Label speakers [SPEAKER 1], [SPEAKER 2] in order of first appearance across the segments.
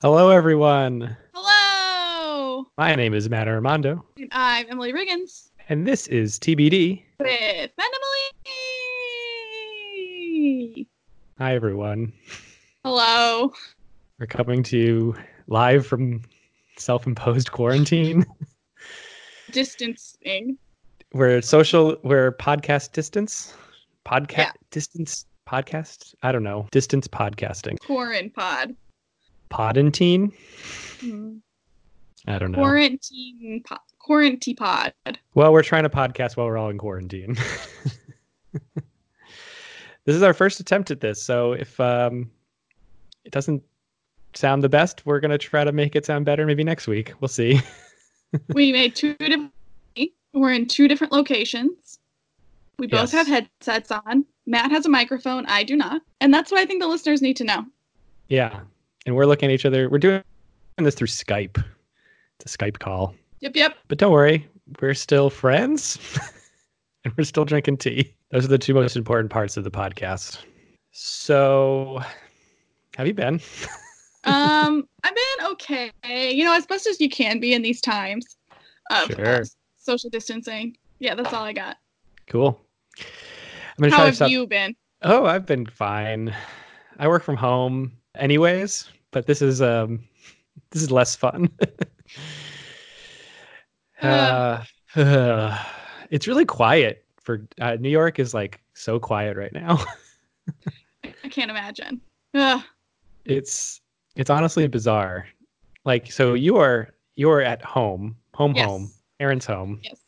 [SPEAKER 1] Hello, everyone.
[SPEAKER 2] Hello.
[SPEAKER 1] My name is Matt Armando,
[SPEAKER 2] And I'm Emily Riggins
[SPEAKER 1] and this is TBD.
[SPEAKER 2] with Matt Emily.
[SPEAKER 1] Hi, everyone.
[SPEAKER 2] Hello.
[SPEAKER 1] We're coming to you live from self-imposed quarantine.
[SPEAKER 2] Distancing.
[SPEAKER 1] we're social. We're podcast distance. Podcast
[SPEAKER 2] Yeah.
[SPEAKER 1] distance podcast. I don't know. Distance podcasting.
[SPEAKER 2] Quarantine pod.
[SPEAKER 1] Podentine.
[SPEAKER 2] Hmm.
[SPEAKER 1] I don't know.
[SPEAKER 2] Quarantine pod. Quarantine pod.
[SPEAKER 1] Well, we're trying to podcast while we're all in quarantine. this is our first attempt at this, so if um, it doesn't sound the best, we're gonna try to make it sound better. Maybe next week. We'll see.
[SPEAKER 2] we made two different. We're in two different locations. We both
[SPEAKER 1] Yes.
[SPEAKER 2] have headsets on. Matt has a microphone. I do not. And that's what I think the listeners need to know.
[SPEAKER 1] yeah, and we're looking at each other. We're doing this through Skype. It's a Skype call,
[SPEAKER 2] Yep, yep.
[SPEAKER 1] but don't worry, we're still friends, and we're still drinking tea. Those are the two most important parts of the podcast. So, have you been?
[SPEAKER 2] um, I've been okay. You know, as best as you can be in these times of
[SPEAKER 1] Sure.
[SPEAKER 2] social distancing. Yeah, that's all I got.
[SPEAKER 1] Cool. I'm gonna
[SPEAKER 2] How
[SPEAKER 1] try to
[SPEAKER 2] have
[SPEAKER 1] stop.
[SPEAKER 2] you been?
[SPEAKER 1] Oh, I've been fine. I work from home anyways, but this is um this is less fun. uh, it's really quiet for uh, New York is like so quiet right now.
[SPEAKER 2] I can't imagine. Ugh.
[SPEAKER 1] it's it's honestly bizarre. Like so you are you are at home, home
[SPEAKER 2] Yes.
[SPEAKER 1] home, Aaron's home.
[SPEAKER 2] Yes.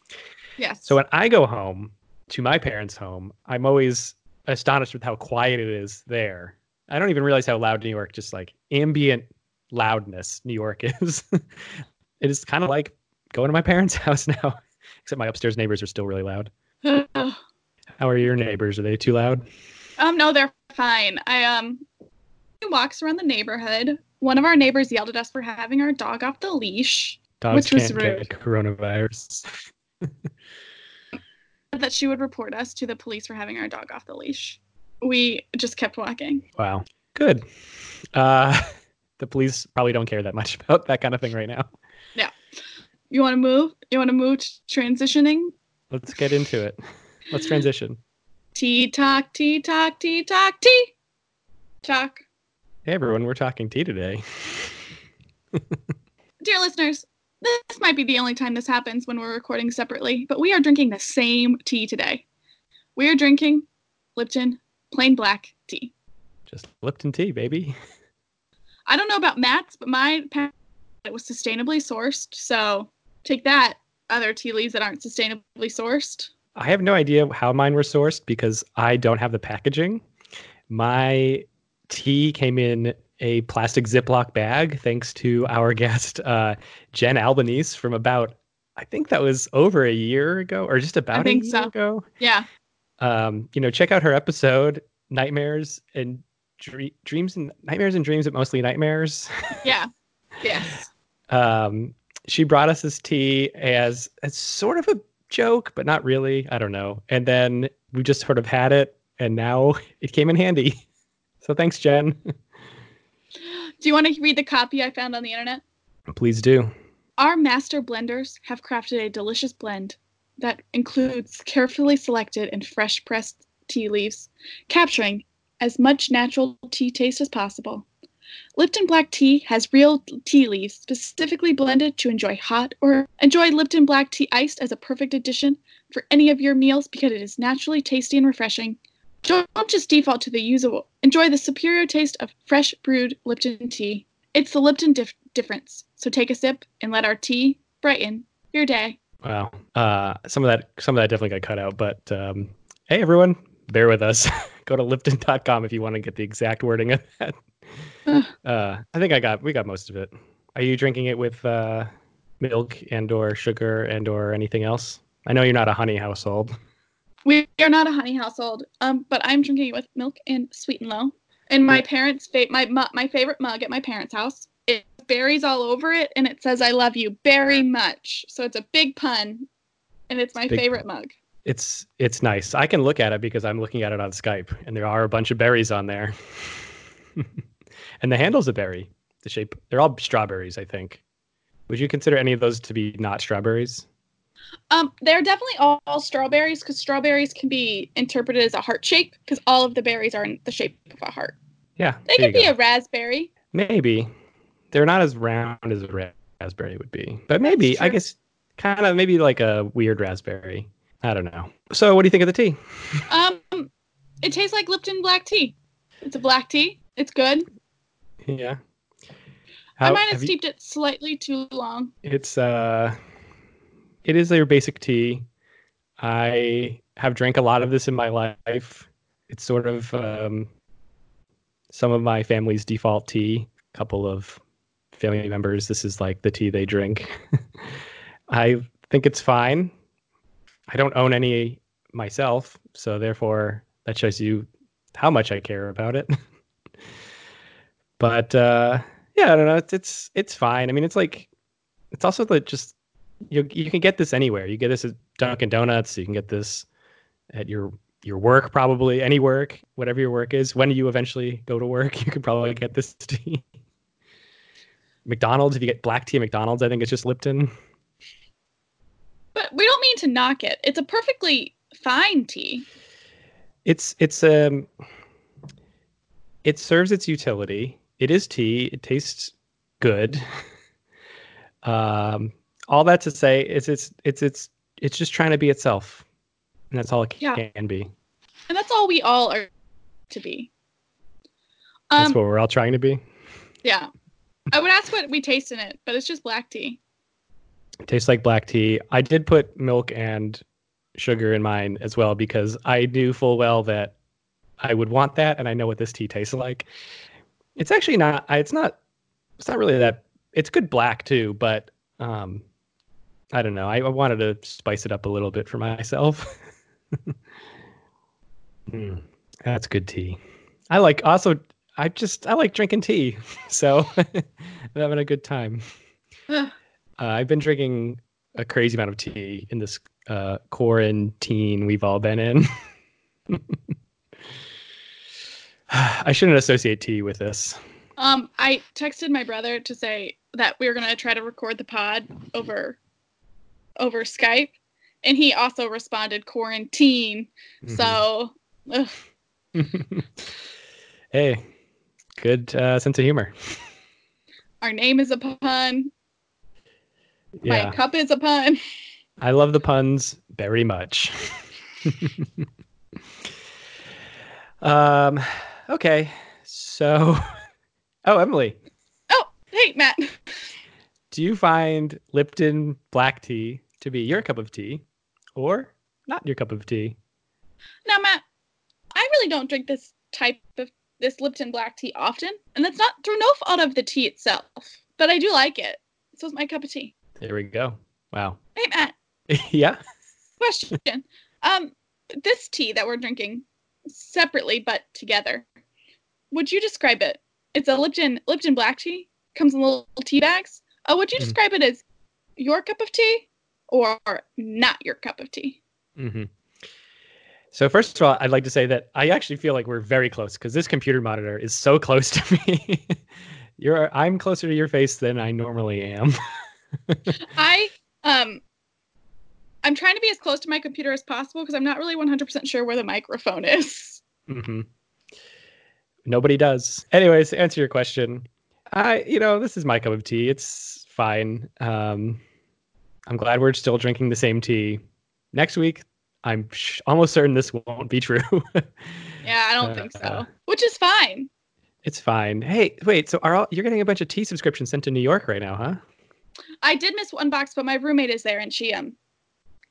[SPEAKER 2] Yes.
[SPEAKER 1] So when I go home to my parents' home, I'm always astonished with how quiet it is there. I don't even realize how loud New York, just like ambient loudness, New York is. it is kind of like going to my parents' house now, except my upstairs neighbors are still really loud. How are your neighbors? Are they too loud?
[SPEAKER 2] um, no, they're fine. I um walks around the neighborhood. One of our neighbors yelled at us for having our dog off the leash.
[SPEAKER 1] Dogs
[SPEAKER 2] Which was rude.
[SPEAKER 1] coronavirus.
[SPEAKER 2] That she would report us to the police for having our dog off the leash. We just kept walking.
[SPEAKER 1] Wow. Good. Uh, the police probably don't care that much about that kind of thing right now. Yeah.
[SPEAKER 2] You want to move? You want to move to transitioning?
[SPEAKER 1] Let's get into it. Let's transition.
[SPEAKER 2] Tea talk, tea talk, tea talk, tea talk.
[SPEAKER 1] Hey everyone, we're talking tea today.
[SPEAKER 2] Dear listeners, this might be the only time this happens when we're recording separately, but we are drinking the same tea today. We are drinking Lipton plain black tea.
[SPEAKER 1] Just Lipton tea, baby.
[SPEAKER 2] I don't know about Matt's, but my it was sustainably sourced. So take that, other tea leaves that aren't sustainably sourced.
[SPEAKER 1] I have no idea how mine were sourced because I don't have the packaging. My tea came in a plastic Ziploc bag thanks to our guest, uh, Jen Albanese, from about, I think that was over a year ago or just about
[SPEAKER 2] think
[SPEAKER 1] a year
[SPEAKER 2] so.
[SPEAKER 1] ago.
[SPEAKER 2] Yeah,
[SPEAKER 1] Um, you know, check out her episode, Nightmares and Dre- Dreams and Nightmares and Dreams, but mostly Nightmares.
[SPEAKER 2] yeah, yes.
[SPEAKER 1] um, she brought us this tea as as sort of a joke, but not really. I don't know. And then we just sort of had it, and now it came in handy. So thanks, Jen.
[SPEAKER 2] Do you want to read the copy I found on the internet?
[SPEAKER 1] Please do.
[SPEAKER 2] Our master blenders have crafted a delicious blend that includes carefully selected and fresh pressed tea leaves, capturing as much natural tea taste as possible. Lipton black tea has real tea leaves specifically blended to enjoy hot or enjoy Lipton black tea iced as a perfect addition for any of your meals because it is naturally tasty and refreshing. Don't just default to the usual. Enjoy the superior taste of fresh brewed Lipton tea. It's the Lipton dif- difference. So take a sip and let our tea brighten your day.
[SPEAKER 1] Wow. Uh, some of that, some of that definitely got cut out. But um, hey, everyone, bear with us. Go to Lipton.com if you want to get the exact wording of that. Uh, I think I got, we got most of it. Are you drinking it with uh, milk and or sugar and or anything else? I know you're not a honey household.
[SPEAKER 2] We are not a honey household, um, but I'm drinking it with milk and sweet and low. And my parents' fa- my my favorite mug at my parents' house. Berries all over it, and it says "I love you" very much. So it's a big pun, and it's my
[SPEAKER 1] Big
[SPEAKER 2] favorite
[SPEAKER 1] pun.
[SPEAKER 2] mug.
[SPEAKER 1] It's it's nice. I can look at it because I'm looking at it on Skype, and there are a bunch of berries on there. and the handle's a berry. the shape. They're all strawberries, I think. Would you consider any of those to be not strawberries?
[SPEAKER 2] Um, they're definitely all, all strawberries because strawberries can be interpreted as a heart shape because all of the berries are in the shape of a heart.
[SPEAKER 1] Yeah,
[SPEAKER 2] They could be
[SPEAKER 1] go.
[SPEAKER 2] a raspberry.
[SPEAKER 1] maybe. They're not as round as a raspberry would be, but maybe I guess kind of maybe like a weird raspberry. I don't know. So, what do you think of the tea?
[SPEAKER 2] Um, it tastes like Lipton black tea. It's a black tea. It's good.
[SPEAKER 1] Yeah.
[SPEAKER 2] I
[SPEAKER 1] How-
[SPEAKER 2] might have
[SPEAKER 1] have you-
[SPEAKER 2] steeped it slightly too long.
[SPEAKER 1] It's uh it is your basic tea. I have drank a lot of this in my life. It's sort of um some of my family's default tea. A couple of family members, this is like the tea they drink. I think it's fine. I don't own any myself, so therefore that shows you how much I care about it. but uh yeah, I don't know. It's it's it's fine. I mean, it's like it's also the just you you can get this anywhere. You get this at Dunkin' Donuts. You can get this at your your work probably any work, whatever your work is. When you eventually go to work, you could probably get this tea. McDonald's, if you get black tea at McDonald's, I think it's just Lipton.
[SPEAKER 2] But we don't mean to knock it. It's a perfectly fine tea.
[SPEAKER 1] It's it's um it serves its utility. It is tea. It tastes good. um all that to say is it's it's it's it's just trying to be itself. And that's all it
[SPEAKER 2] Yeah.
[SPEAKER 1] can be.
[SPEAKER 2] And that's all we all are to be.
[SPEAKER 1] That's
[SPEAKER 2] Um,
[SPEAKER 1] what we're all trying to be.
[SPEAKER 2] yeah. I would ask what we taste in it, but it's just black tea.
[SPEAKER 1] It tastes like black tea. I did put milk and sugar in mine as well because I knew full well that I would want that, and I know what this tea tastes like. It's actually not. It's not. It's not really that. It's good black too, but um, I don't know. I, I wanted to spice it up a little bit for myself. Mm, that's good tea. I like also. I just I like drinking tea, so I'm having a good time. Uh, I've been drinking a crazy amount of tea in this uh, quarantine we've all been in. I shouldn't associate tea with this.
[SPEAKER 2] Um, I texted my brother to say that we were gonna try to record the pod over over Skype, and he also responded quarantine.
[SPEAKER 1] Mm-hmm.
[SPEAKER 2] So
[SPEAKER 1] hey, good uh, sense of humor.
[SPEAKER 2] our name is a pun.
[SPEAKER 1] Yeah,
[SPEAKER 2] My cup is a pun.
[SPEAKER 1] I love the puns very much. um, okay, so, oh, Emily,
[SPEAKER 2] Oh, hey Matt.
[SPEAKER 1] do you find Lipton black tea to be your cup of tea, or not your cup of tea?
[SPEAKER 2] Now, Matt, I really don't drink this type of this Lipton black tea often, and that's not through no fault of the tea itself, but I do like it. So it's my cup of tea.
[SPEAKER 1] There we go. Wow.
[SPEAKER 2] Hey, Matt,
[SPEAKER 1] yeah.
[SPEAKER 2] question. um, this tea that we're drinking separately but together, would you describe it? It's a Lipton Lipton black tea. Comes in little tea bags. Uh, would you
[SPEAKER 1] Mhm.
[SPEAKER 2] describe it as your cup of tea or not your cup of tea?
[SPEAKER 1] hmm So first of all, I'd like to say that I actually feel like we're very close because this computer monitor is so close to me. You're I'm closer to your face than I normally am.
[SPEAKER 2] I um I'm trying to be as close to my computer as possible because I'm not really 100% sure where the microphone is.
[SPEAKER 1] Mm-hmm. Nobody does. Anyways, to answer your question, I you know this is my cup of tea. It's fine. Um, I'm glad we're still drinking the same tea. Next week, I'm sh- almost certain this won't be true.
[SPEAKER 2] Yeah, I don't
[SPEAKER 1] Uh,
[SPEAKER 2] think so.
[SPEAKER 1] uh.
[SPEAKER 2] Which is fine.
[SPEAKER 1] it's fine. Hey, wait. So are all, you're getting a bunch of tea subscriptions sent to New York right now, huh?
[SPEAKER 2] I did miss one box, but my roommate is there and she um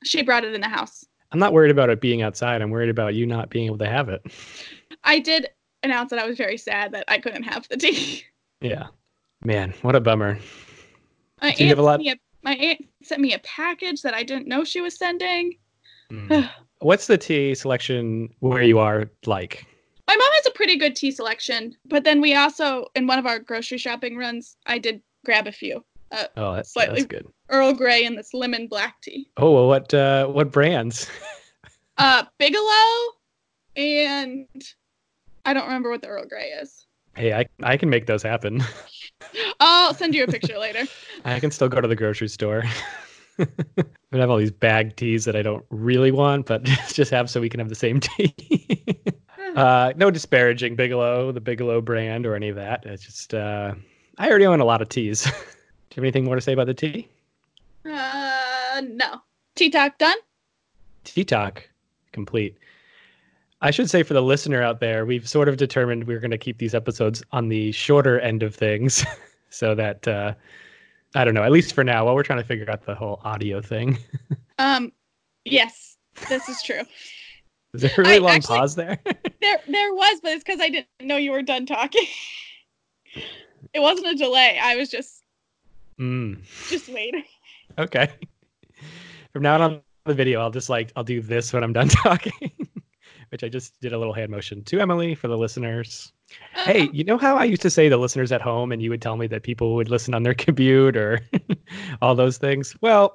[SPEAKER 2] she brought it in the house.
[SPEAKER 1] I'm not worried about it being outside. I'm worried about you not being able to have it.
[SPEAKER 2] I did announce that I was very sad that I couldn't have the tea.
[SPEAKER 1] Yeah. Man, what a bummer.
[SPEAKER 2] My aunt,
[SPEAKER 1] a lot-
[SPEAKER 2] me a, my aunt sent me a package that I didn't know she was sending.
[SPEAKER 1] Mm. What's the tea selection where you are like?
[SPEAKER 2] My mom has a pretty good tea selection, but then we also, in one of our grocery shopping runs, I did grab a few.
[SPEAKER 1] Oh, that's
[SPEAKER 2] Slightly.
[SPEAKER 1] that's good.
[SPEAKER 2] Earl Grey and this lemon black tea.
[SPEAKER 1] Oh, well, what uh what brands?
[SPEAKER 2] Uh, Bigelow, and I don't remember what the Earl Grey is.
[SPEAKER 1] Hey, I I can make those happen.
[SPEAKER 2] I'll send you a picture later.
[SPEAKER 1] I can still go to the grocery store. I have all these bag teas that I don't really want, but just have so we can have the same tea. uh, no disparaging Bigelow, the Bigelow brand, or any of that. It's just uh, I already own a lot of teas. Do you have anything more to say about the tea?
[SPEAKER 2] Uh, no. Tea talk done.
[SPEAKER 1] Tea talk complete. I should say for the listener out there, we've sort of determined we're going to keep these episodes on the shorter end of things, so that uh, I don't know. At least for now, while we're trying to figure out the whole audio thing.
[SPEAKER 2] Um, yes, this is true.
[SPEAKER 1] Is there a really
[SPEAKER 2] I
[SPEAKER 1] long
[SPEAKER 2] actually-
[SPEAKER 1] pause there?
[SPEAKER 2] There, there was, but it's because I didn't know you were done talking. it wasn't a delay. I was just,
[SPEAKER 1] mm,
[SPEAKER 2] just waiting.
[SPEAKER 1] okay. From now on the video, I'll just like I'll do this when I'm done talking, which I just did a little hand motion to Emily for the listeners. Hey, you know how I used to say the listeners at home, and you would tell me that people would listen on their commute or all those things? Well,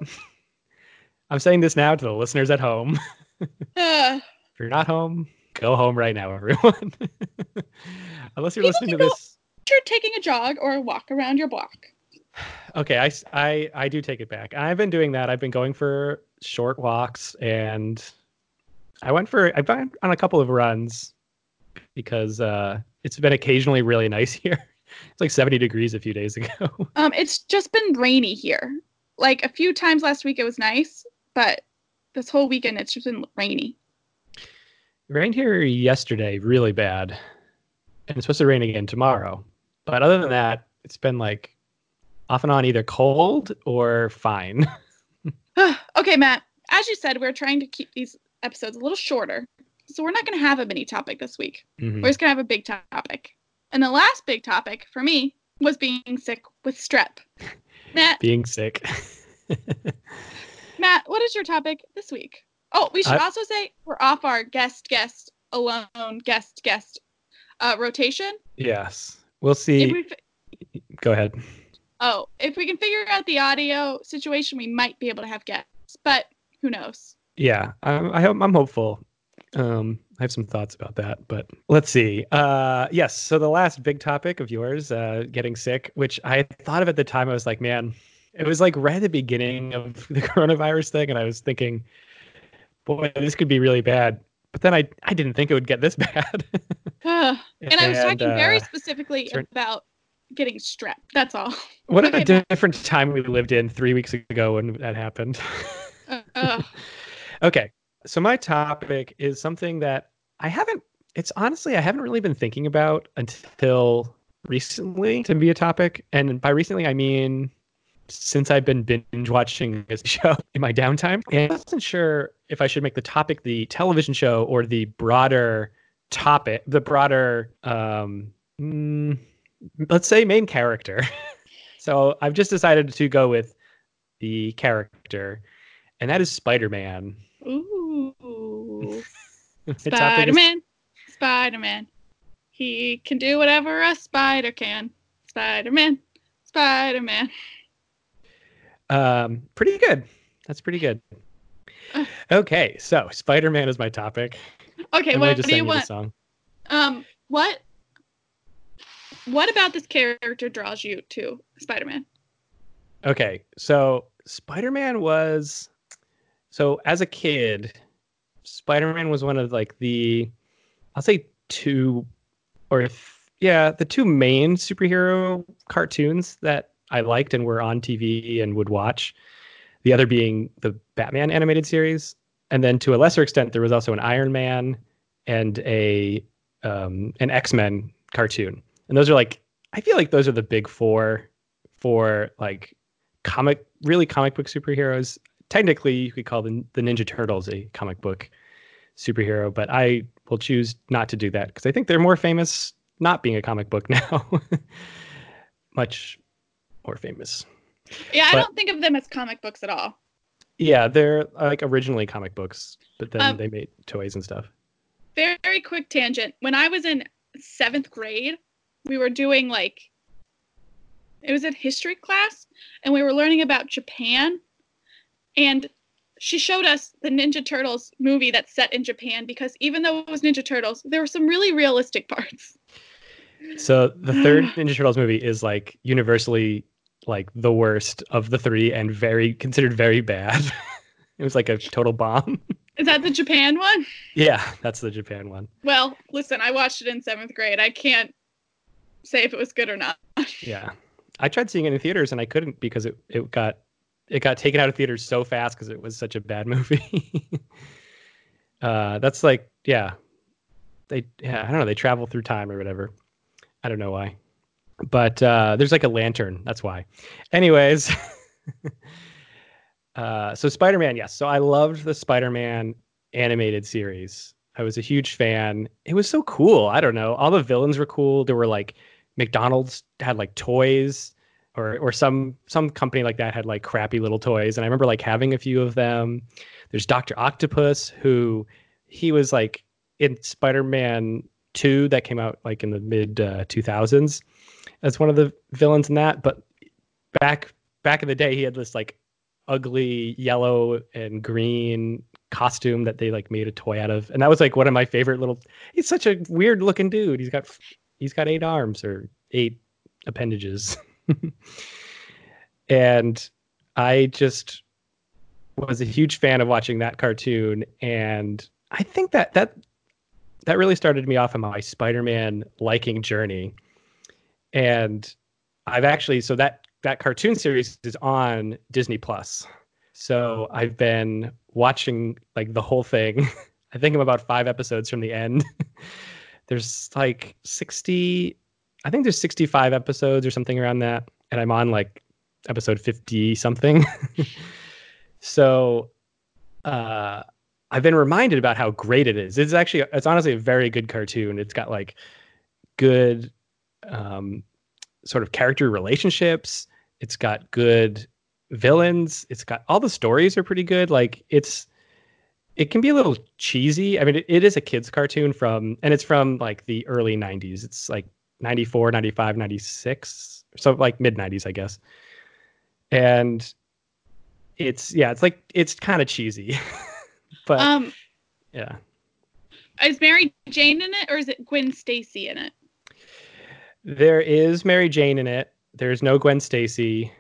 [SPEAKER 1] I'm saying this now to the listeners at home. If you're not home, go home right now, everyone. Unless you're
[SPEAKER 2] People
[SPEAKER 1] listening to this.
[SPEAKER 2] you're taking a jog or a walk around your block.
[SPEAKER 1] Okay, I I do take it back. I've been doing that. I've been going for short walks, and I went for I've been on a couple of runs because uh, it's been occasionally really nice here. It's like 70 degrees a few days ago.
[SPEAKER 2] Um, it's just been rainy here. Like a few times last week, it was nice, but this whole weekend it's just been rainy.
[SPEAKER 1] It rained here yesterday, really bad, and it's supposed to rain again tomorrow. But other than that, it's been like off and on either cold or fine.
[SPEAKER 2] okay, Matt. As you said, we're trying to keep these episodes a little shorter, so we're not going to have a mini topic this week.
[SPEAKER 1] Mhm.
[SPEAKER 2] We're just going to have a big topic. And the last big topic for me was being sick with strep. Matt,
[SPEAKER 1] Being sick.
[SPEAKER 2] Matt, what is your topic this week? Oh, we should
[SPEAKER 1] I-
[SPEAKER 2] also say we're off our guest, guest, alone, guest, guest uh, rotation.
[SPEAKER 1] yes, we'll see.
[SPEAKER 2] we, fi-
[SPEAKER 1] Go ahead.
[SPEAKER 2] oh, if we can figure out the audio situation, we might be able to have guests, but who knows?
[SPEAKER 1] Yeah, I'm, I hope I'm hopeful. Um, I have some thoughts about that, but let's see. Uh, yes, so the last big topic of yours, uh, getting sick, which I thought of at the time, I was like, man, it was like right at the beginning of the coronavirus thing, and I was thinking, boy, this could be really bad. But then I, I didn't think it would get this bad.
[SPEAKER 2] and I was talking very
[SPEAKER 1] uh,
[SPEAKER 2] specifically about getting strep. That's all.
[SPEAKER 1] what
[SPEAKER 2] okay,
[SPEAKER 1] a different time we lived in three weeks ago when that happened.
[SPEAKER 2] Uh, uh,
[SPEAKER 1] Okay. So my topic is something that I haven't it's honestly I haven't really been thinking about until recently to be a topic. And by recently I mean since I've been binge watching this show in my downtime. And I wasn't sure if I should make the topic the television show or the broader topic, the broader um mm, let's say main character. so I've just decided to go with the character, and that is Spider-Man.
[SPEAKER 2] ooh.
[SPEAKER 1] My topic is-
[SPEAKER 2] Spider Man. Spider Man. He can do whatever a spider can. Spider Man. Spider Man.
[SPEAKER 1] Um, pretty good. That's pretty good. Okay, so Spider-Man is my topic.
[SPEAKER 2] Okay, what
[SPEAKER 1] just
[SPEAKER 2] do you want?
[SPEAKER 1] song.
[SPEAKER 2] Um, what? What about this character draws you to Spider Man?
[SPEAKER 1] Okay, so Spider-Man was so as a kid, Spider-Man was one of like the I'll say two or th- yeah, the two main superhero cartoons that I liked and were on TV and would watch. The other being the Batman animated series, and then to a lesser extent, there was also an Iron Man and a um, an X Men cartoon. And those are like I feel like those are the big four for like comic really comic book superheroes. Technically, you could call the the Ninja Turtles a comic book superhero, but I will choose not to do that because I think they're more famous not being a comic book now. Much more famous.
[SPEAKER 2] Yeah, I
[SPEAKER 1] But-
[SPEAKER 2] don't think of them as comic books at all.
[SPEAKER 1] Yeah, they're like originally comic books, but then
[SPEAKER 2] Um,
[SPEAKER 1] they made toys and stuff.
[SPEAKER 2] Very, very quick tangent. When I was in seventh grade, we were doing like, it was a history class, and we were learning about Japan. And she showed us the Ninja Turtles movie that's set in Japan because even though it was Ninja Turtles, there were some really realistic parts.
[SPEAKER 1] So the third Ninja Turtles movie is like universally like the worst of the three and very considered very bad. it was like a total bomb.
[SPEAKER 2] Is that the Japan one?
[SPEAKER 1] Yeah, that's the Japan one.
[SPEAKER 2] Well, listen, I watched it in seventh grade. I can't say if it was good or not.
[SPEAKER 1] Yeah, I tried seeing it in theaters and I couldn't because it it got it got taken out of theaters so fast because it was such a bad movie. uh, that's like yeah, they yeah I don't know they travel through time or whatever. I don't know why, but uh, there's like a lantern. That's why. Anyways. uh, so Spider-Man, yes. So I loved the Spider-Man animated series. I was a huge fan. It was so cool. I don't know. All the villains were cool. There were like McDonald's had like toys or or some some company like that had like crappy little toys and I remember like having a few of them. There's Dr. Octopus who he was like in Spider-Man 2 that came out like in the mid uh, 2000s as one of the villains in that, but back back in the day he had this like ugly yellow and green costume that they like made a toy out of and that was like one of my favorite little he's such a weird looking dude he's got he's got eight arms or eight appendages and i just was a huge fan of watching that cartoon. And i think that that that really started me off on my spider-man liking journey. And i've actually so that that cartoon series is on disney plus. So i've been watching like the whole thing. I think i'm about five episodes from the end. There's like 60 i think there's 65 episodes or something around that and i'm on like episode 50 something so uh i've been reminded about how great it is. It's actually it's honestly a very good cartoon. It's got like good um sort of character relationships. It's got good villains. It's got all the stories are pretty good. Like it's it can be a little cheesy. I mean, it, it is a kids cartoon from, and it's from like the early 90s. It's like 94, 95, 96. So like mid 90s, I guess. And it's, yeah, it's like, it's kind of cheesy. but
[SPEAKER 2] Um,
[SPEAKER 1] yeah.
[SPEAKER 2] is Mary Jane in it or is it Gwen Stacy in it?
[SPEAKER 1] There is Mary Jane in it. There's no Gwen Stacy.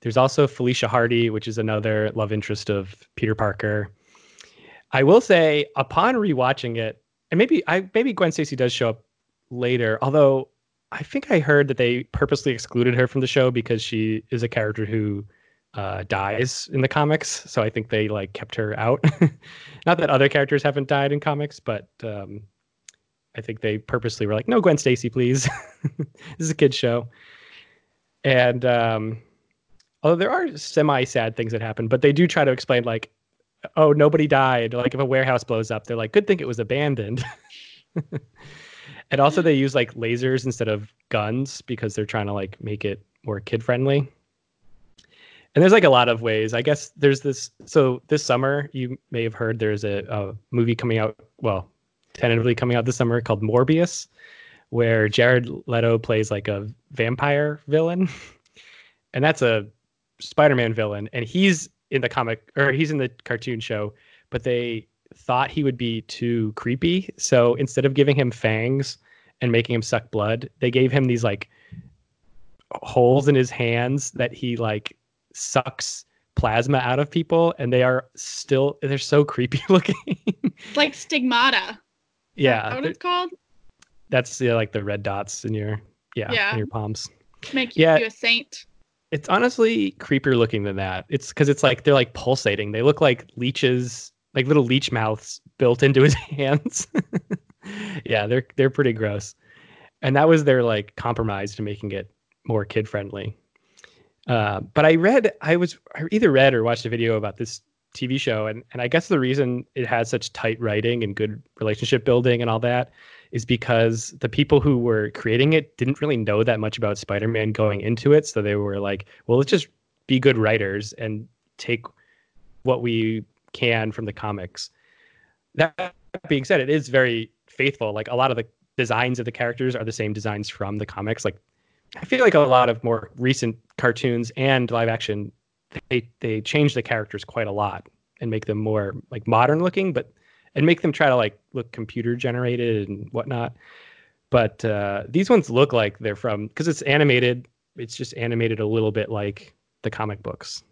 [SPEAKER 1] There's also Felicia Hardy, which is another love interest of Peter Parker. I will say, upon rewatching it, and maybe I maybe Gwen Stacy does show up later, although I think I heard that they purposely excluded her from the show because she is a character who uh, dies in the comics. So I think they like kept her out. Not that other characters haven't died in comics, but um, I think they purposely were like, no, Gwen Stacy, please. this is a kid's show. And um, although there are semi sad things that happen, but they do try to explain like, oh, nobody died. Like if a warehouse blows up, they're like, good thing it was abandoned. and also they mm. use like lasers instead of guns because they're trying to like make it more kid friendly. And there's like a lot of ways. I guess there's this. So this summer, you may have heard there's a, a movie coming out. Well, tentatively coming out this summer called Morbius, where Jared Leto plays like a vampire villain, and that's a Spider-Man villain, and he's in the comic or he's in the cartoon show, but they thought he would be too creepy, so instead of giving him fangs and making him suck blood, they gave him these like holes in his hands that he like sucks plasma out of people and they are still they're so creepy looking
[SPEAKER 2] like stigmata. Is
[SPEAKER 1] yeah
[SPEAKER 2] that what it's called?
[SPEAKER 1] that's yeah, like the red dots in your yeah,
[SPEAKER 2] Yeah.
[SPEAKER 1] in your palms
[SPEAKER 2] Make
[SPEAKER 1] Yeah.
[SPEAKER 2] you a saint.
[SPEAKER 1] it's honestly creepier looking than that it's because it's like they're like pulsating they look like leeches like little leech mouths built into his hands. Yeah they're they're pretty gross. And that was their like compromise to making it more kid friendly uh, but i read i was i either read or watched a video about this tv show and, and i guess the reason it had such tight writing and good relationship building and all that is because the people who were creating it didn't really know that much about spider-man going into it. So they were like well let's just be good writers and take what we can from the comics that being said it is very faithful like a lot of the designs of the characters are the same designs from the comics like i feel like a lot of more recent cartoons and live action they they change the characters quite a lot and make them more like modern looking but and make them try to like look computer generated and whatnot but uh, these ones look like they're from because it's animated. It's just animated a little bit like the comic books.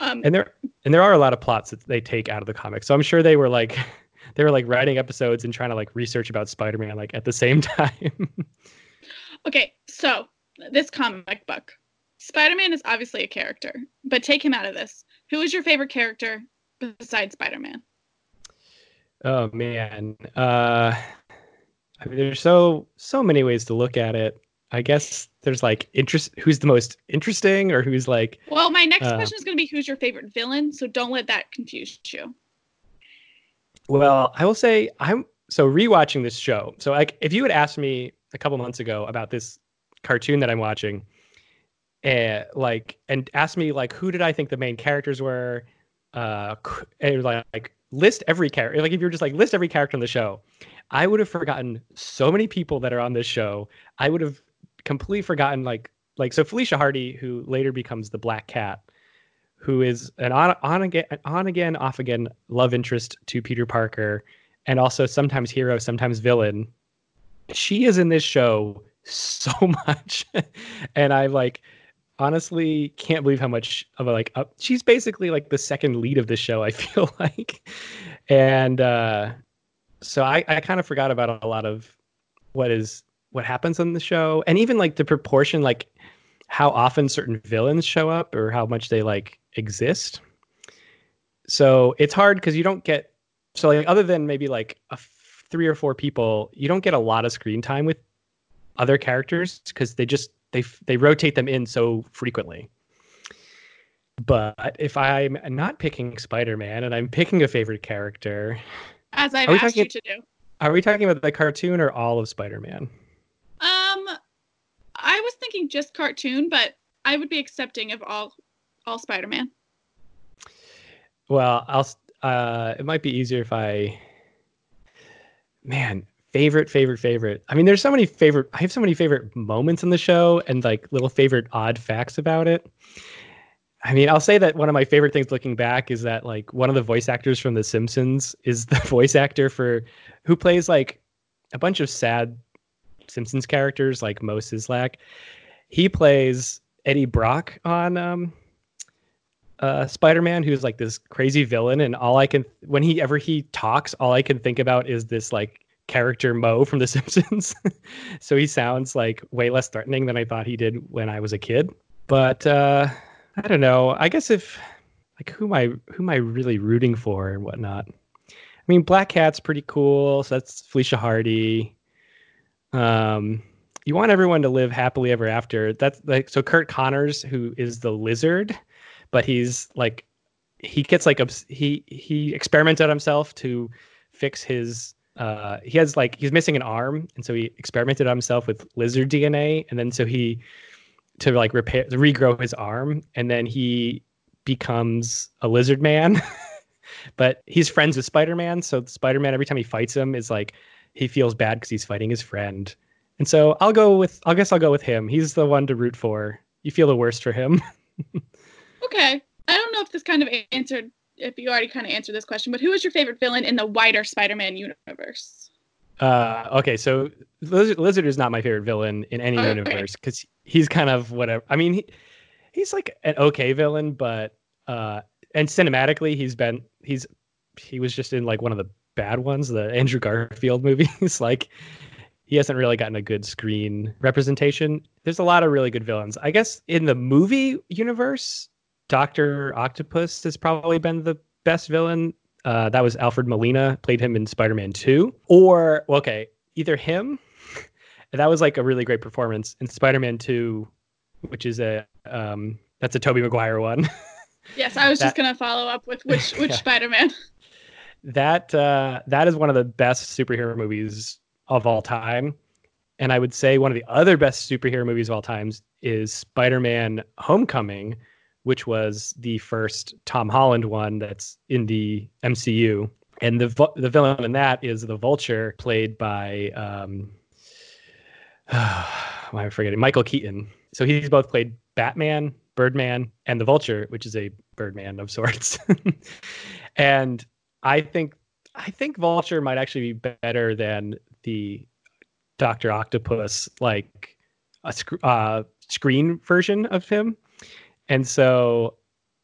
[SPEAKER 2] Um,
[SPEAKER 1] and there and there are a lot of plots that they take out of the comics. So I'm sure they were like they were like writing episodes and trying to like research about Spider-Man like at the same time.
[SPEAKER 2] okay, so this comic book. Spider-Man is obviously a character, but take him out of this. Who is your favorite character besides Spider-Man?
[SPEAKER 1] Oh man. Uh I mean there's so so many ways to look at it. I guess there's like interest who's the most interesting or who's like
[SPEAKER 2] Well, my next
[SPEAKER 1] uh,
[SPEAKER 2] question is going to be who's your favorite villain, so don't let that confuse you.
[SPEAKER 1] Well, I will say I'm so rewatching this show. So like if you had asked me a couple months ago about this cartoon that I'm watching, and like and asked me like who did I think the main characters were, uh, and like, like list every character. Like if you're just like list every character on the show, I would have forgotten so many people that are on this show. I would have completely forgotten like like so Felicia Hardy, who later becomes the Black Cat, who is an on on again on again off again love interest to Peter Parker, and also sometimes hero, sometimes villain. She is in this show so much, and I like honestly can't believe how much of a like uh, she's basically like the second lead of the show. I feel like, and uh, so I I kind of forgot about a lot of what is what happens on the show, and even like the proportion like how often certain villains show up or how much they like exist. So it's hard because you don't get so like other than maybe like a f- three or four people, you don't get a lot of screen time with other characters because they just they f- they rotate them in so frequently. But if I'm not picking Spider-Man and I'm picking a favorite character,
[SPEAKER 2] As I've asked you to do.
[SPEAKER 1] are we talking about the cartoon or all of Spider-Man?
[SPEAKER 2] I was thinking just cartoon, but I would be accepting of all all Spider-Man.
[SPEAKER 1] Well, I'll. Uh, it might be easier if I. Man, favorite, favorite, favorite. I mean, there's so many favorite. I have so many favorite moments in the show and like little favorite odd facts about it. I mean, I'll say that one of my favorite things looking back is that like one of the voice actors from The Simpsons is the voice actor for who plays like a bunch of sad Simpsons characters like Moe Szyslak. He plays Eddie Brock on um, uh, Spider-Man, who's like this crazy villain, and all I can when he ever he talks, all I can think about is this like character Moe from The Simpsons. so he sounds like way less threatening than I thought he did when I was a kid. But uh, I don't know. I guess if like who am I who am I really rooting for and whatnot? I mean, Black Cat's pretty cool. So that's Felicia Hardy. Um, you want everyone to live happily ever after. That's like so. Kurt Connors, who is the lizard, but he's like he gets like obs- he he experimented on himself to fix his uh he has like he's missing an arm and so he experimented on himself with lizard dna and then so he to like repair regrow his arm and then he becomes a lizard man but he's friends with spider-man so spider-man every time he fights him is like he feels bad because he's fighting his friend and so i'll go with i guess i'll go with him he's the one to root for you feel the worst for him
[SPEAKER 2] Okay. I don't know if this kind of answered if you already kind of answered this question, but who is your favorite villain in the wider Spider-Man universe?
[SPEAKER 1] Uh, okay, so Lizard, Lizard is not my favorite villain in any universe because he's kind of whatever. I mean, he, he's like an okay villain, but uh, and cinematically, he's been he's he was just in like one of the bad ones, the Andrew Garfield movies. like, he hasn't really gotten a good screen representation. There's a lot of really good villains. I guess in the movie universe, Doctor Octopus has probably been the best villain. Uh, that was Alfred Molina, played him in Spider Man 2. Or, well, okay, either him, that was like a really great performance in Spider Man 2, which is a, um, that's a Tobey Maguire one.
[SPEAKER 2] Yes, I was just gonna follow up with which which
[SPEAKER 1] Yeah.
[SPEAKER 2] Spider-Man.
[SPEAKER 1] That uh, that is one of the best superhero movies of all time. And I would say one of the other best superhero movies of all times is Spider-Man: Homecoming, which was the first Tom Holland one that's in the MCU. And the the villain in that is the Vulture, played by um, am forgetting Michael Keaton. So he's both played Batman, Birdman, and the Vulture, which is a Birdman of sorts. and I think I think Vulture might actually be better than the Doctor Octopus like a sc- uh, screen version of him, and so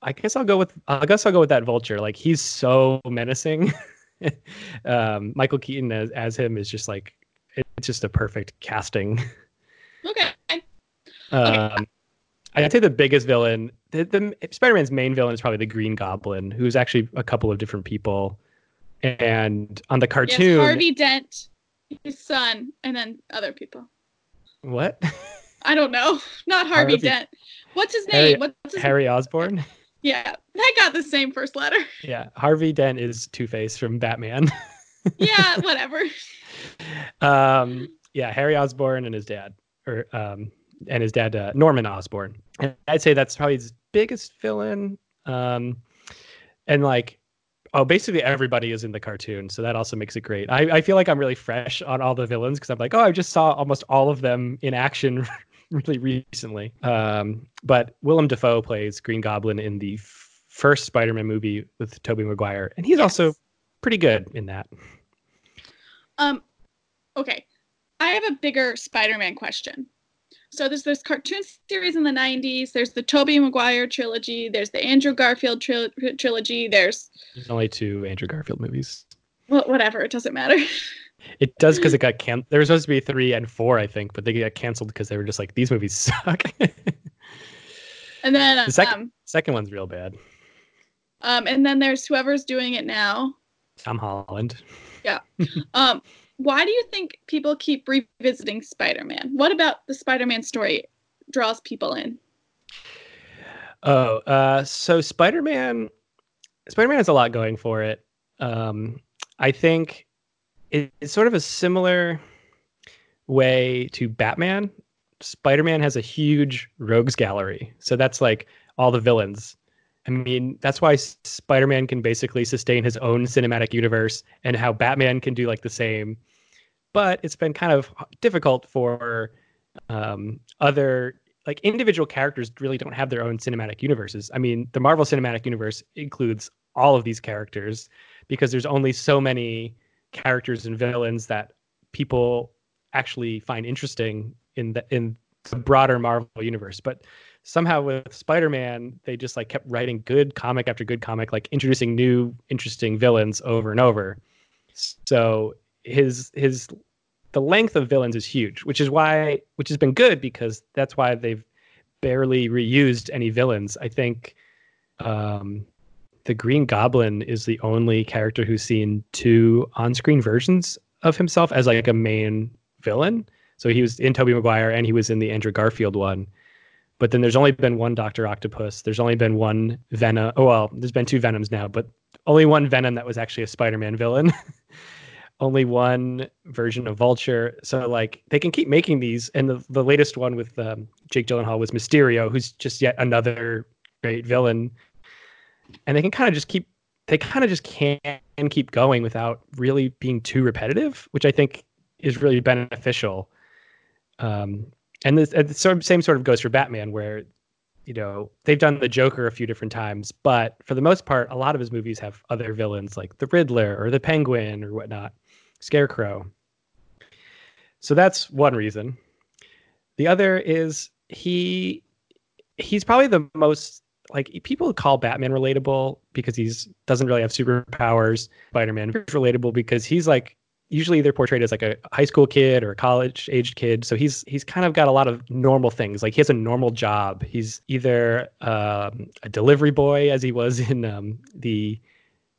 [SPEAKER 1] I guess I'll go with I guess I'll go with that Vulture. Like he's so menacing. um, Michael Keaton as, as him is just like it's just a perfect casting.
[SPEAKER 2] Okay.
[SPEAKER 1] Um, I'd say the biggest villain, the, the Spider-Man's main villain is probably the Green Goblin, who's actually a couple of different people. And on the
[SPEAKER 2] Yes,
[SPEAKER 1] cartoon,
[SPEAKER 2] Harvey Dent, his son, and then other people.
[SPEAKER 1] what?
[SPEAKER 2] I don't know. Not Harvey,
[SPEAKER 1] Harvey-
[SPEAKER 2] Dent. What's his
[SPEAKER 1] Harry-
[SPEAKER 2] name? What's his
[SPEAKER 1] Harry Osborn.
[SPEAKER 2] Yeah, that got the same first letter.
[SPEAKER 1] Yeah, Harvey Dent is Two Face from Batman.
[SPEAKER 2] yeah, whatever.
[SPEAKER 1] um, yeah, Harry Osborn and his dad, or um, and his dad uh, Norman Osborn. And I'd say that's probably his biggest villain. Um, and like, oh, basically everybody is in the cartoon, so that also makes it great. I, I feel like I'm really fresh on all the villains because I'm like, oh, I just saw almost all of them in action really recently. Um, but Willem Dafoe plays Green Goblin in the f- first Spider-Man movie with Tobey Maguire, and he's also pretty good in that.
[SPEAKER 2] Um, okay, I have a bigger Spider-Man question. So there's this cartoon series in the '90s. There's the Tobey Maguire trilogy. There's the Andrew Garfield tril- trilogy. There's
[SPEAKER 1] There's only two Andrew Garfield movies.
[SPEAKER 2] well, whatever. It doesn't matter.
[SPEAKER 1] It does because it got can. There was supposed to be three and four, I think, but they got canceled because they were just like these movies suck.
[SPEAKER 2] And then
[SPEAKER 1] The second-
[SPEAKER 2] um,
[SPEAKER 1] Second one's real bad.
[SPEAKER 2] um, and then there's whoever's doing it now.
[SPEAKER 1] Tom Holland. Yeah.
[SPEAKER 2] Um, why do you think people keep revisiting Spider-Man? What about the Spider-Man story draws people in?
[SPEAKER 1] Oh, uh, so Spider-Man, Spider-Man has a lot going for it. Um, I think it- it's sort of a similar way to Batman. Spider-Man has a huge rogues gallery, so that's like all the villains. I mean, that's why Spider-Man can basically sustain his own cinematic universe, and how Batman can do like the same. But it's been kind of difficult for um, other like individual characters really don't have their own cinematic universes. I mean, the Marvel Cinematic Universe includes all of these characters because there's only so many characters and villains that people actually find interesting in the in the broader Marvel universe. But somehow with Spider-Man, they just like kept writing good comic after good comic, like introducing new interesting villains over and over. So his his the length of villains is huge, which is why which has been good because that's why they've barely reused any villains. I think um, the Green Goblin is the only character who's seen two on-screen versions of himself as like a main villain. So he was in Tobey Maguire and he was in the Andrew Garfield one. But then there's only been one Doctor Octopus. There's only been one Venom. Oh well, there's been two Venoms now, but only one Venom that was actually a Spider-Man villain. only one version of Vulture. So like they can keep making these, and the, the latest one with um, Jake Gyllenhaal was Mysterio, who's just yet another great villain. And they can kind of just keep they kind of just can keep going without really being too repetitive, which I think is really beneficial. Um, and and the same sort of goes for Batman, where you know they've done the Joker a few different times, but for the most part, a lot of his movies have other villains like the Riddler or the Penguin or whatnot, Scarecrow. So that's one reason. The other is he he's probably the most like people call Batman relatable because he's doesn't really have superpowers. Spider-Man is relatable because he's like usually they're portrayed as like a high school kid or a college aged kid. So he's he's kind of got a lot of normal things. Like he has a normal job. He's either um, a delivery boy as he was in um, the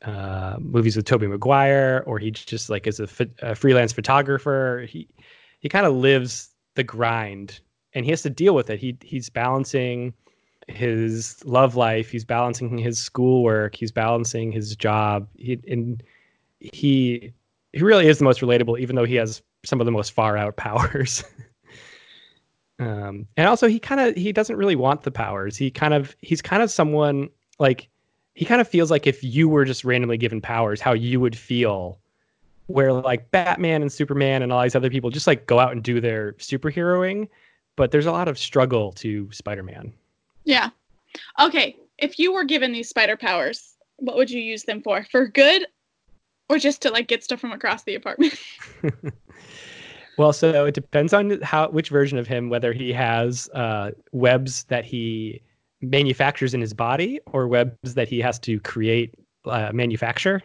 [SPEAKER 1] uh, movies with Tobey Maguire, or he just like is a, a freelance photographer. He he kind of lives the grind, and he has to deal with it. He he's balancing his love life. He's balancing his schoolwork. He's balancing his job. He and he he really is the most relatable, even though he has some of the most far out powers. um, and also, he kind of he doesn't really want the powers. He kind of he's kind of someone like he kind of feels like if you were just randomly given powers, how you would feel. Where like Batman and Superman and all these other people just like go out and do their superheroing, but there's a lot of struggle to Spider-Man.
[SPEAKER 2] Yeah. Okay. If you were given these spider powers, what would you use them for? For good, or just to like get stuff from across the apartment?
[SPEAKER 1] Well, so it depends on how which version of him, whether he has uh, webs that he manufactures in his body or webs that he has to create uh, manufacture.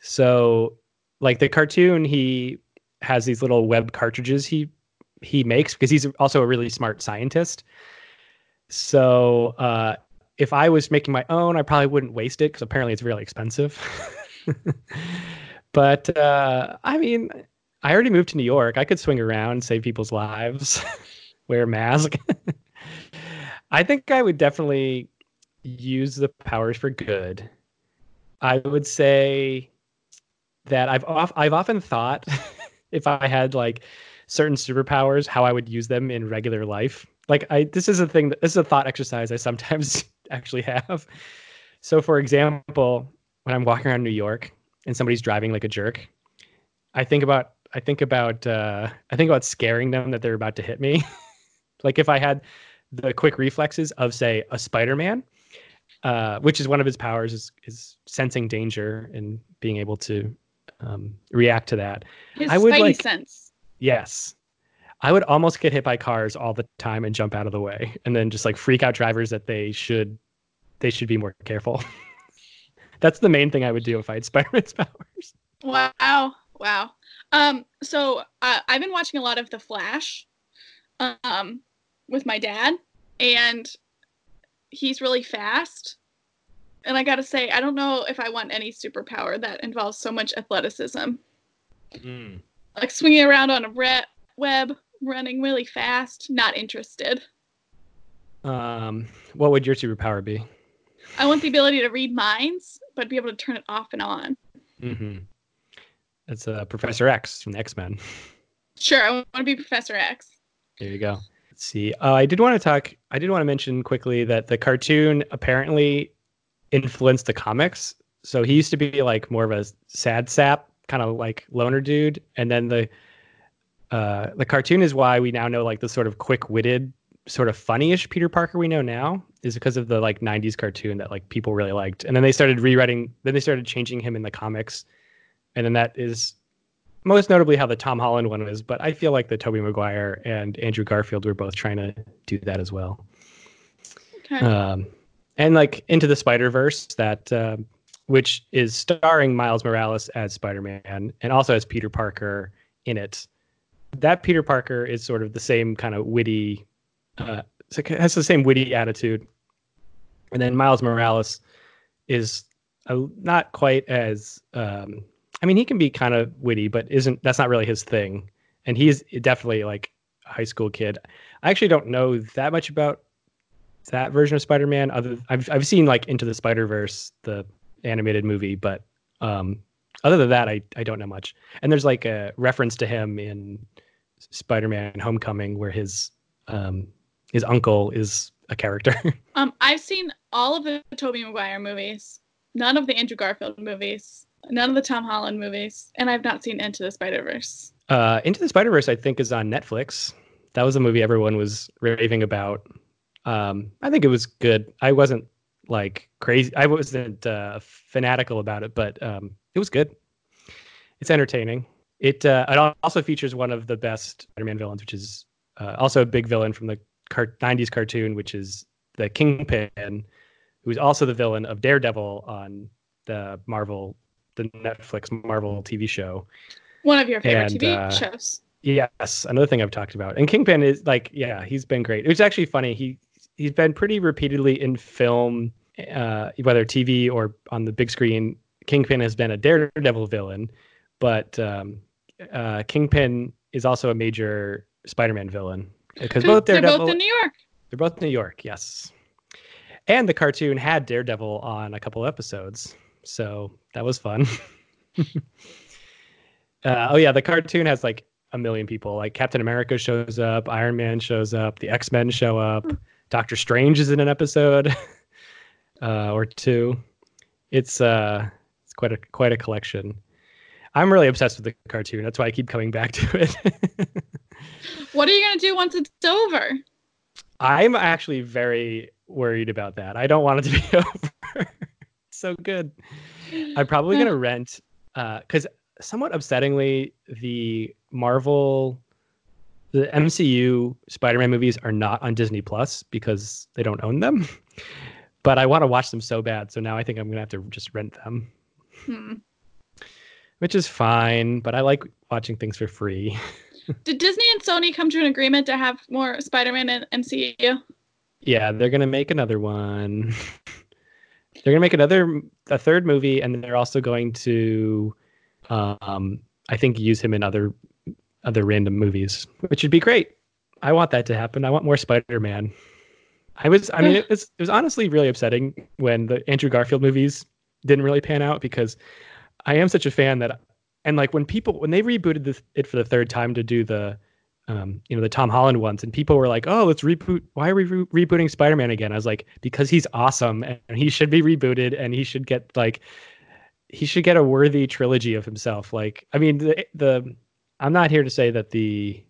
[SPEAKER 1] So, like the cartoon, he has these little web cartridges he he makes because he's also a really smart scientist. So, uh, if I was making my own, I probably wouldn't waste it because apparently it's really expensive. but uh, I mean, I already moved to New York. I could swing around, save people's lives, wear a mask. I think I would definitely use the powers for good. I would say that I've off, I've often thought if I had like certain superpowers, how I would use them in regular life. Like I, this is a thing that this is a thought exercise I sometimes actually have. So, for example, when I'm walking around New York and somebody's driving like a jerk, I think about I think about uh, I think about scaring them that they're about to hit me. like if I had the quick reflexes of say a Spider-Man, uh, which is one of his powers is is sensing danger and being able to um, react to that.
[SPEAKER 2] His
[SPEAKER 1] I would
[SPEAKER 2] spidey
[SPEAKER 1] like
[SPEAKER 2] sense.
[SPEAKER 1] yes. I would almost get hit by cars all the time and jump out of the way and then just like freak out drivers that they should they should be more careful. That's the main thing I would do if I had Spider-Man's powers.
[SPEAKER 2] Wow. Wow. Um, so uh, I've been watching a lot of The Flash um, with my dad, and he's really fast. And I gotta say, I don't know if I want any superpower that involves so much athleticism. Like swinging around on a re- web, running really fast, not interested.
[SPEAKER 1] Um, what would your superpower be?
[SPEAKER 2] I want the ability to read minds, but be able to turn it off and on.
[SPEAKER 1] Mm-hmm. That's uh, Professor X from the X Men.
[SPEAKER 2] Sure, I want to be Professor X.
[SPEAKER 1] There you go. Let's see. Uh, I did want to talk. I did want to mention quickly that the cartoon apparently influenced the comics. So he used to be like more of a sad sap kind of like loner dude, and then the uh, the cartoon is why we now know like the sort of quick witted, sort of funny-ish Peter Parker we know now is because of the like '90s cartoon that like people really liked, and then they started rewriting. Then they started changing him in the comics, and then that is most notably how the Tom Holland one was, but I feel like the Tobey Maguire and Andrew Garfield were both trying to do that as well.
[SPEAKER 2] Okay.
[SPEAKER 1] Um, and like Into the Spider Verse, that uh, which is starring Miles Morales as Spider Man and also as Peter Parker in it. That Peter Parker is sort of the same kind of witty, uh, has the same witty attitude, and then Miles Morales is uh, not quite as um, I mean, he can be kind of witty, but isn't that's not really his thing. And he's definitely like a high school kid. I actually don't know that much about that version of Spider-Man. Other, I've I've seen like Into the Spider-Verse, the animated movie, but um, other than that, I I don't know much. And there's like a reference to him in Spider-Man: Homecoming, where his um his uncle is a character.
[SPEAKER 2] Um, I've seen all of the Tobey Maguire movies, none of the Andrew Garfield movies, none of the Tom Holland movies, and I've not seen Into the Spider Verse.
[SPEAKER 1] Uh, Into the Spider Verse, I think, is on Netflix. That was a movie everyone was raving about. Um, I think it was good. I wasn't like crazy. I wasn't uh, fanatical about it, but um, it was good. It's entertaining. It uh, it also features one of the best Spider-Man villains, which is uh, also a big villain from the car- '90s cartoon, which is the Kingpin, who's also the villain of Daredevil on the Marvel, the Netflix Marvel TV show.
[SPEAKER 2] One of your favorite
[SPEAKER 1] And,
[SPEAKER 2] TV
[SPEAKER 1] uh,
[SPEAKER 2] shows.
[SPEAKER 1] Yes, another thing I've talked about. And Kingpin is like, yeah, he's been great. It's actually funny. He he's been pretty repeatedly in film, uh, whether TV or on the big screen. Kingpin has been a Daredevil villain, but um, uh, Kingpin is also a major Spider-Man villain because both
[SPEAKER 2] they're
[SPEAKER 1] Daredevil
[SPEAKER 2] both in New York.
[SPEAKER 1] they're both New York, yes. And the cartoon had Daredevil on a couple episodes, so that was fun. uh, oh yeah, the cartoon has like a million people. Like Captain America shows up, Iron Man shows up, the X Men show up, Doctor Strange is in an episode uh, or two. It's uh, it's quite a quite a collection. I'm really obsessed with the cartoon. That's why I keep coming back to it.
[SPEAKER 2] What are you gonna do once it's over?
[SPEAKER 1] I'm actually very worried about that. I don't want it to be over. So good. I'm probably gonna rent because somewhat upsettingly, the Marvel, the MCU Spider-Man movies are not on Disney Plus because they don't own them. But I want to watch them so bad, so now I think I'm gonna have to just rent them,
[SPEAKER 2] Hmm.
[SPEAKER 1] which is fine. But I like watching things for free.
[SPEAKER 2] Did Disney and Sony come to an agreement to have more Spider-Man in MCU?
[SPEAKER 1] Yeah, they're gonna make another one. they're gonna make another, a third movie, and they're also going to, um, I think, use him in other, other random movies, which would be great. I want that to happen. I want more Spider-Man. I was, I mean, it was, it was honestly really upsetting when the Andrew Garfield movies didn't really pan out because I am such a fan that, and like when people when they rebooted this, it for the third time to do the um, you know, the Tom Holland ones, and people were like, "Oh, let's reboot. Why are we re- rebooting Spider-Man again?" I was like, "Because he's awesome, and he should be rebooted, and he should get like, he should get a worthy trilogy of himself." Like, I mean, the the I'm not here to say that the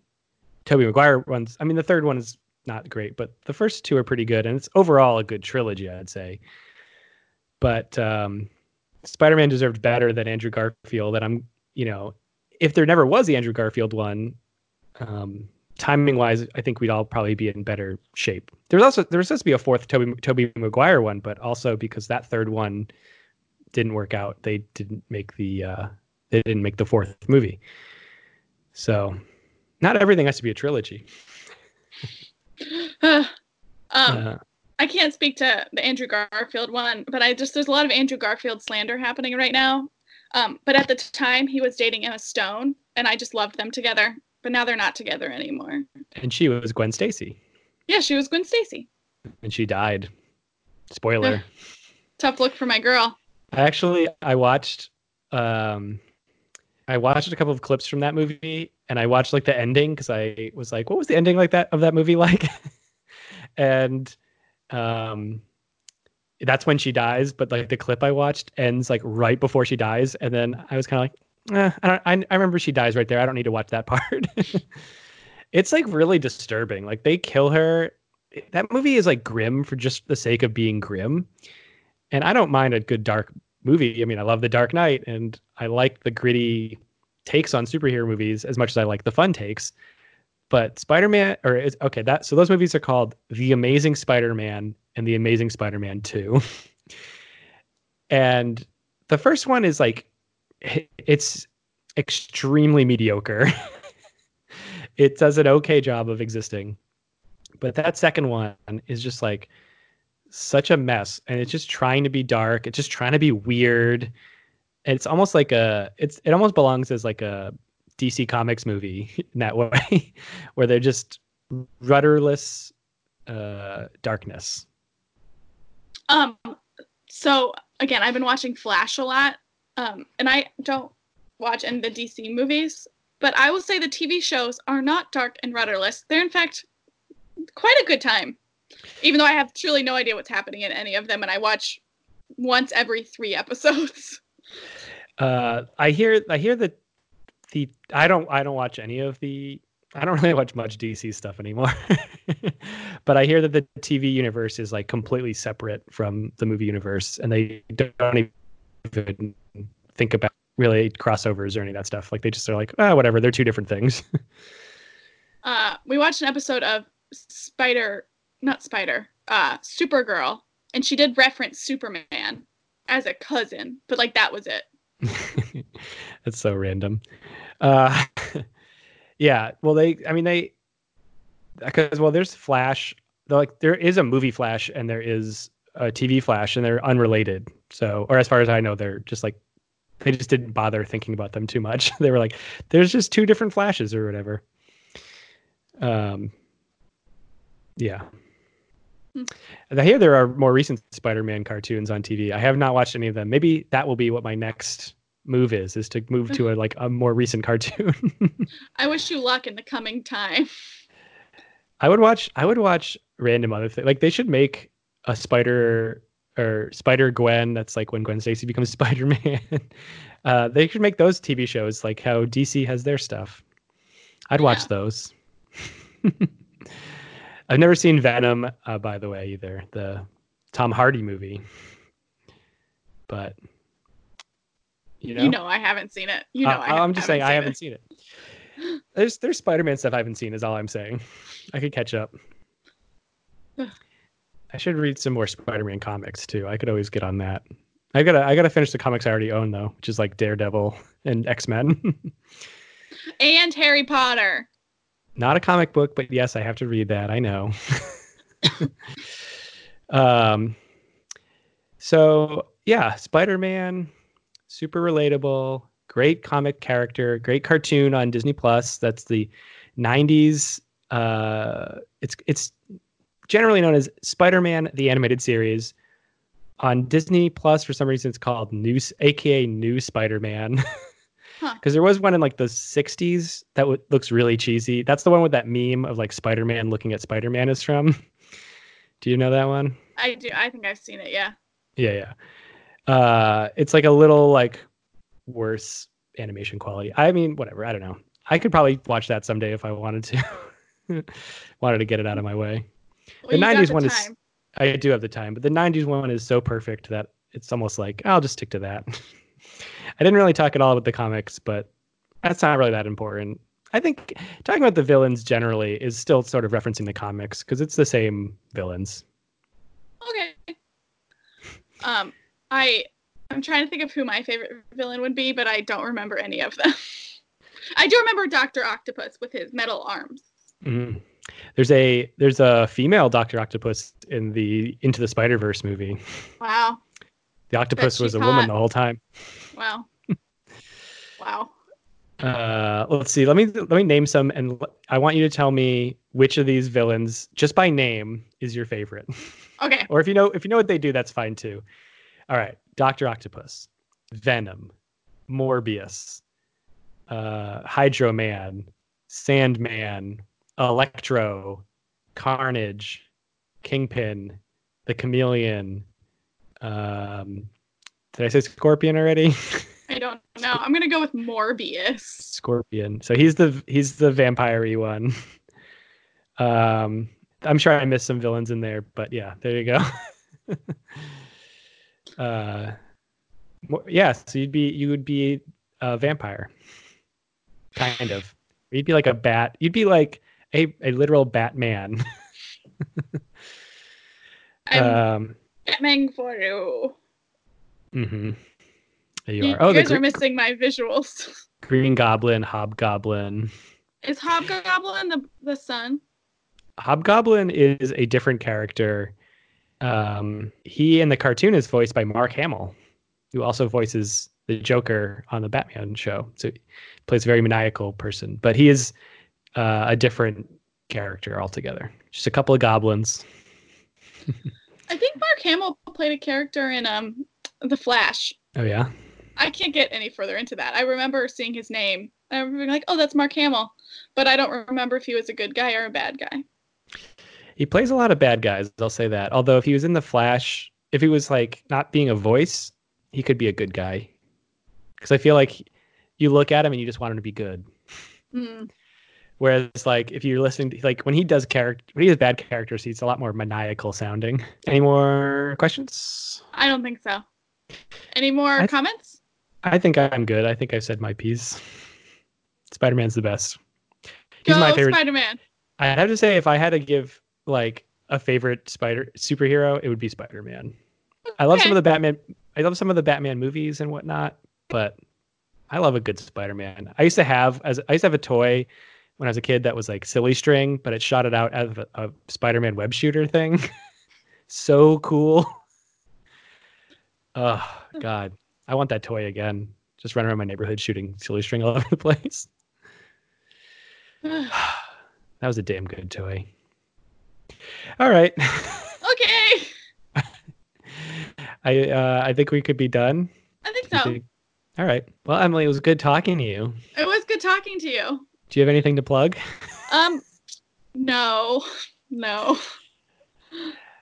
[SPEAKER 1] Tobey Maguire ones. I mean, the third one is not great, but the first two are pretty good, and it's overall a good trilogy, I'd say. But um, Spider-Man deserved better than Andrew Garfield, and I'm, you know, if there never was the Andrew Garfield one, um, timing wise, I think we'd all probably be in better shape. There was also there was supposed to be a fourth Toby Tobey Maguire one, but also because that third one didn't work out, they didn't make the uh, they didn't make the fourth movie. So, not everything has to be a trilogy.
[SPEAKER 2] um,
[SPEAKER 1] Uh,
[SPEAKER 2] I can't speak to the Andrew Garfield one, but I just there's a lot of Andrew Garfield slander happening right now. Um, but at the time he was dating Emma Stone, and I just loved them together. But now they're not together anymore.
[SPEAKER 1] and she was Gwen Stacy,
[SPEAKER 2] Yeah, she was Gwen Stacy.
[SPEAKER 1] and she died. Spoiler.
[SPEAKER 2] Tough look for my girl.
[SPEAKER 1] I actually I watched um I watched a couple of clips from that movie and I watched like the ending because I was like, what was the ending like that of that movie like? and um that's when she dies, but like the clip I watched ends like right before she dies, and then I was kind of like, eh, I, don't, I I remember she dies right there. I don't need to watch that part. it's like really disturbing. Like they kill her. That movie is like grim for just the sake of being grim and I don't mind a good dark movie. I mean, I love The Dark Knight and I like the gritty takes on superhero movies as much as I like the fun takes. But Spider-Man or is okay, that so those movies are called The Amazing Spider-Man and The Amazing Spider-Man 2. and the first one is like it's extremely mediocre. it does an okay job of existing. But that second one is just like such a mess and it's just trying to be dark it's just trying to be weird it's almost like a it's it almost belongs as like a dc comics movie in that way where they're just rudderless uh darkness
[SPEAKER 2] Um, so again, I've been watching Flash a lot, um, and I don't watch any of the DC movies, but I will say the TV shows are not dark and rudderless. They're in fact quite a good time, even though I have truly no idea what's happening in any of them, and I watch once every three episodes.
[SPEAKER 1] uh i hear i hear that the i don't i don't watch any of the i don't really watch much dc stuff anymore but i hear that the tv universe is like completely separate from the movie universe and they don't even think about really crossovers or any of that stuff like they just are like oh whatever they're two different things
[SPEAKER 2] Uh, we watched an episode of Spider, not Spider, uh, Supergirl, and she did reference Superman as a cousin, but like that was it.
[SPEAKER 1] That's so random. Uh, yeah. Well, they. I mean, they. Because well, there's Flash. Like there is a movie Flash and there is a TV Flash, and they're unrelated. So, or as far as I know, they're just like they just didn't bother thinking about them too much. they were like, there's just two different Flashes or whatever. Um. Yeah.
[SPEAKER 2] Hmm.
[SPEAKER 1] I hear there are more recent Spider-Man cartoons on TV. I have not watched any of them. Maybe that will be what my next move is: is to move to a like a more recent cartoon.
[SPEAKER 2] I wish you luck in the coming time.
[SPEAKER 1] I would watch. I would watch random other things. Like they should make a Spider or Spider Gwen. That's like when Gwen Stacy becomes Spider Man. uh, they should make those TV shows like how DC has their stuff. I'd watch
[SPEAKER 2] Yeah.
[SPEAKER 1] those. I've never seen Venom, uh, by the way, either the Tom Hardy movie. But you know,
[SPEAKER 2] You know, I haven't seen it. You know,
[SPEAKER 1] Uh,
[SPEAKER 2] I
[SPEAKER 1] I'm just saying I haven't
[SPEAKER 2] it.
[SPEAKER 1] seen it. there's there's Spider-Man stuff I haven't seen. Is all I'm saying. I could catch up. I should read some more Spider-Man comics too. I could always get on that. I gotta I gotta finish the comics I already own though, which is like Daredevil and X Men.
[SPEAKER 2] and Harry Potter.
[SPEAKER 1] Not a comic book, but yes, I have to read that. I know. um, so yeah, Spider Man, super relatable, great comic character, great cartoon on Disney Plus. That's the '90s. Uh, it's it's generally known as Spider Man the animated series. On Disney Plus, for some reason, it's called New, aka New Spider Man. Because
[SPEAKER 2] Huh.
[SPEAKER 1] there was one in like the '60s that w- looks really cheesy. That's the one with that meme of like Spider Man looking at Spider Man is from. Do you know that one?
[SPEAKER 2] I do. I think I've seen it. Yeah.
[SPEAKER 1] Yeah, yeah. Uh, it's like a little like worse animation quality. I mean, whatever. I don't know. I could probably watch that someday if I wanted to. wanted to get it out of my way.
[SPEAKER 2] Well,
[SPEAKER 1] The
[SPEAKER 2] you got
[SPEAKER 1] 90s
[SPEAKER 2] the
[SPEAKER 1] one is- I do have the time, but the '90s one is so perfect that it's almost like I'll just stick to that. I didn't really talk at all about the comics, but that's not really that important. I think talking about the villains generally is still sort of referencing the comics because it's the same villains.
[SPEAKER 2] Okay. Um, I I'm trying to think of who my favorite villain would be, but I don't remember any of them. I do remember Doctor Octopus with his metal arms.
[SPEAKER 1] Mhm. There's a there's a female Doctor Octopus in the Into the Spider Verse movie.
[SPEAKER 2] Wow.
[SPEAKER 1] The octopus was a woman the whole time.
[SPEAKER 2] Wow. wow.
[SPEAKER 1] Uh, let's see. Let me let me name some, and l- I want you to tell me which of these villains, just by name, is your favorite.
[SPEAKER 2] Okay.
[SPEAKER 1] or if you know if you know what they do, that's fine too. All right, Doctor Octopus, Venom, Morbius, uh, Hydro Man, Sandman, Electro, Carnage, Kingpin, the Chameleon. Um, did I say Scorpion already?
[SPEAKER 2] I don't know. I'm gonna go with Morbius.
[SPEAKER 1] Scorpion. So he's the he's the vampire one. Um, I'm sure I missed some villains in there, but yeah, there you go. uh, yeah, so you'd be you would be a vampire, kind of. You'd be like a bat. You'd be like a a literal Batman.
[SPEAKER 2] I'm
[SPEAKER 1] um,
[SPEAKER 2] Batman for you.
[SPEAKER 1] mhm. There you
[SPEAKER 2] You,
[SPEAKER 1] are. Oh,
[SPEAKER 2] you guys are missing my visuals.
[SPEAKER 1] Green Goblin, Hobgoblin.
[SPEAKER 2] Is Hobgoblin the the son?
[SPEAKER 1] Hobgoblin is a different character. Um, he in the cartoon is voiced by Mark Hamill, who also voices the Joker on the Batman show. So he plays a very maniacal person, but he is uh, a different character altogether. Just a couple of goblins.
[SPEAKER 2] I think Mark Hamill played a character in um The Flash.
[SPEAKER 1] Oh yeah,
[SPEAKER 2] I can't get any further into that. I remember seeing his name. I remember being like, "Oh, that's Mark Hamill," but I don't remember if he was a good guy or a bad guy.
[SPEAKER 1] He plays a lot of bad guys. I'll say that. Although if he was in the Flash, if he was like not being a voice, he could be a good guy. Because I feel like you look at him and you just want him to be good.
[SPEAKER 2] Hmm.
[SPEAKER 1] Whereas, like, if you're listening, to, like, when he does character, when he has bad characters, he's a lot more maniacal sounding. Any more questions?
[SPEAKER 2] I don't think so. Any more
[SPEAKER 1] I
[SPEAKER 2] comments?
[SPEAKER 1] I think I'm good. I think I've said my piece. Spider Man's the best. He's
[SPEAKER 2] Go
[SPEAKER 1] my favorite.
[SPEAKER 2] Spider-Man.
[SPEAKER 1] I'd have to say, if I had to give like a favorite spider superhero, it would be Spider Man. I love some of the Batman. I love some of the Batman movies and whatnot, but I love a good Spider Man. I used to have as I used to have a toy when I was a kid that was like silly string, but it shot it out as a, a Spider Man web shooter thing. so cool. Oh God, I want that toy again. Just run around my neighborhood shooting silly string all over the place. That was a damn good toy. All right.
[SPEAKER 2] okay.
[SPEAKER 1] I uh, I think we could be done.
[SPEAKER 2] I think so.
[SPEAKER 1] think- All right. Well, Emily, it was good talking to you.
[SPEAKER 2] It was good talking to you.
[SPEAKER 1] Do you have anything to plug?
[SPEAKER 2] Um, no, no.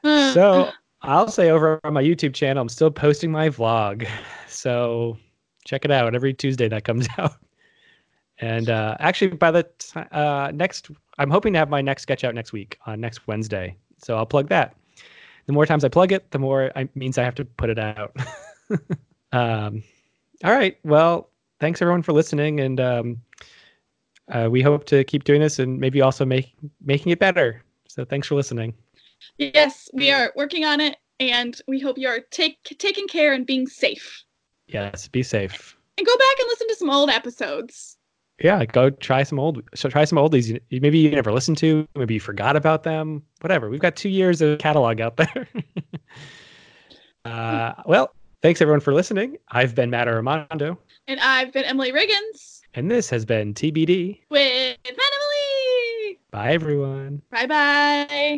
[SPEAKER 1] So I'll say over on my YouTube channel, I'm still posting my vlog. So check it out every Tuesday that comes out. And uh, actually, by the ti uh, next, I'm hoping to have my next sketch out next week on next Wednesday. So I'll plug that. The more times I plug it, the more it means I have to put it out. um, all right. Well, thanks everyone for listening, and um, uh, we hope to keep doing this and maybe also make making it better. So thanks for listening.
[SPEAKER 2] Yes, we are working on it, and we hope you are take taking care and being safe.
[SPEAKER 1] Yes, be safe.
[SPEAKER 2] And go back and listen to some old episodes.
[SPEAKER 1] Yeah, go try some old. So try some oldies. Maybe you never listened to. Maybe you forgot about them. Whatever. We've got two years of catalog out there. uh, well, thanks everyone for listening. I've been Matt Armando.
[SPEAKER 2] And I've been Emily Riggins.
[SPEAKER 1] And this has been TBD
[SPEAKER 2] with Matt Emily.
[SPEAKER 1] Bye, everyone.
[SPEAKER 2] Bye bye.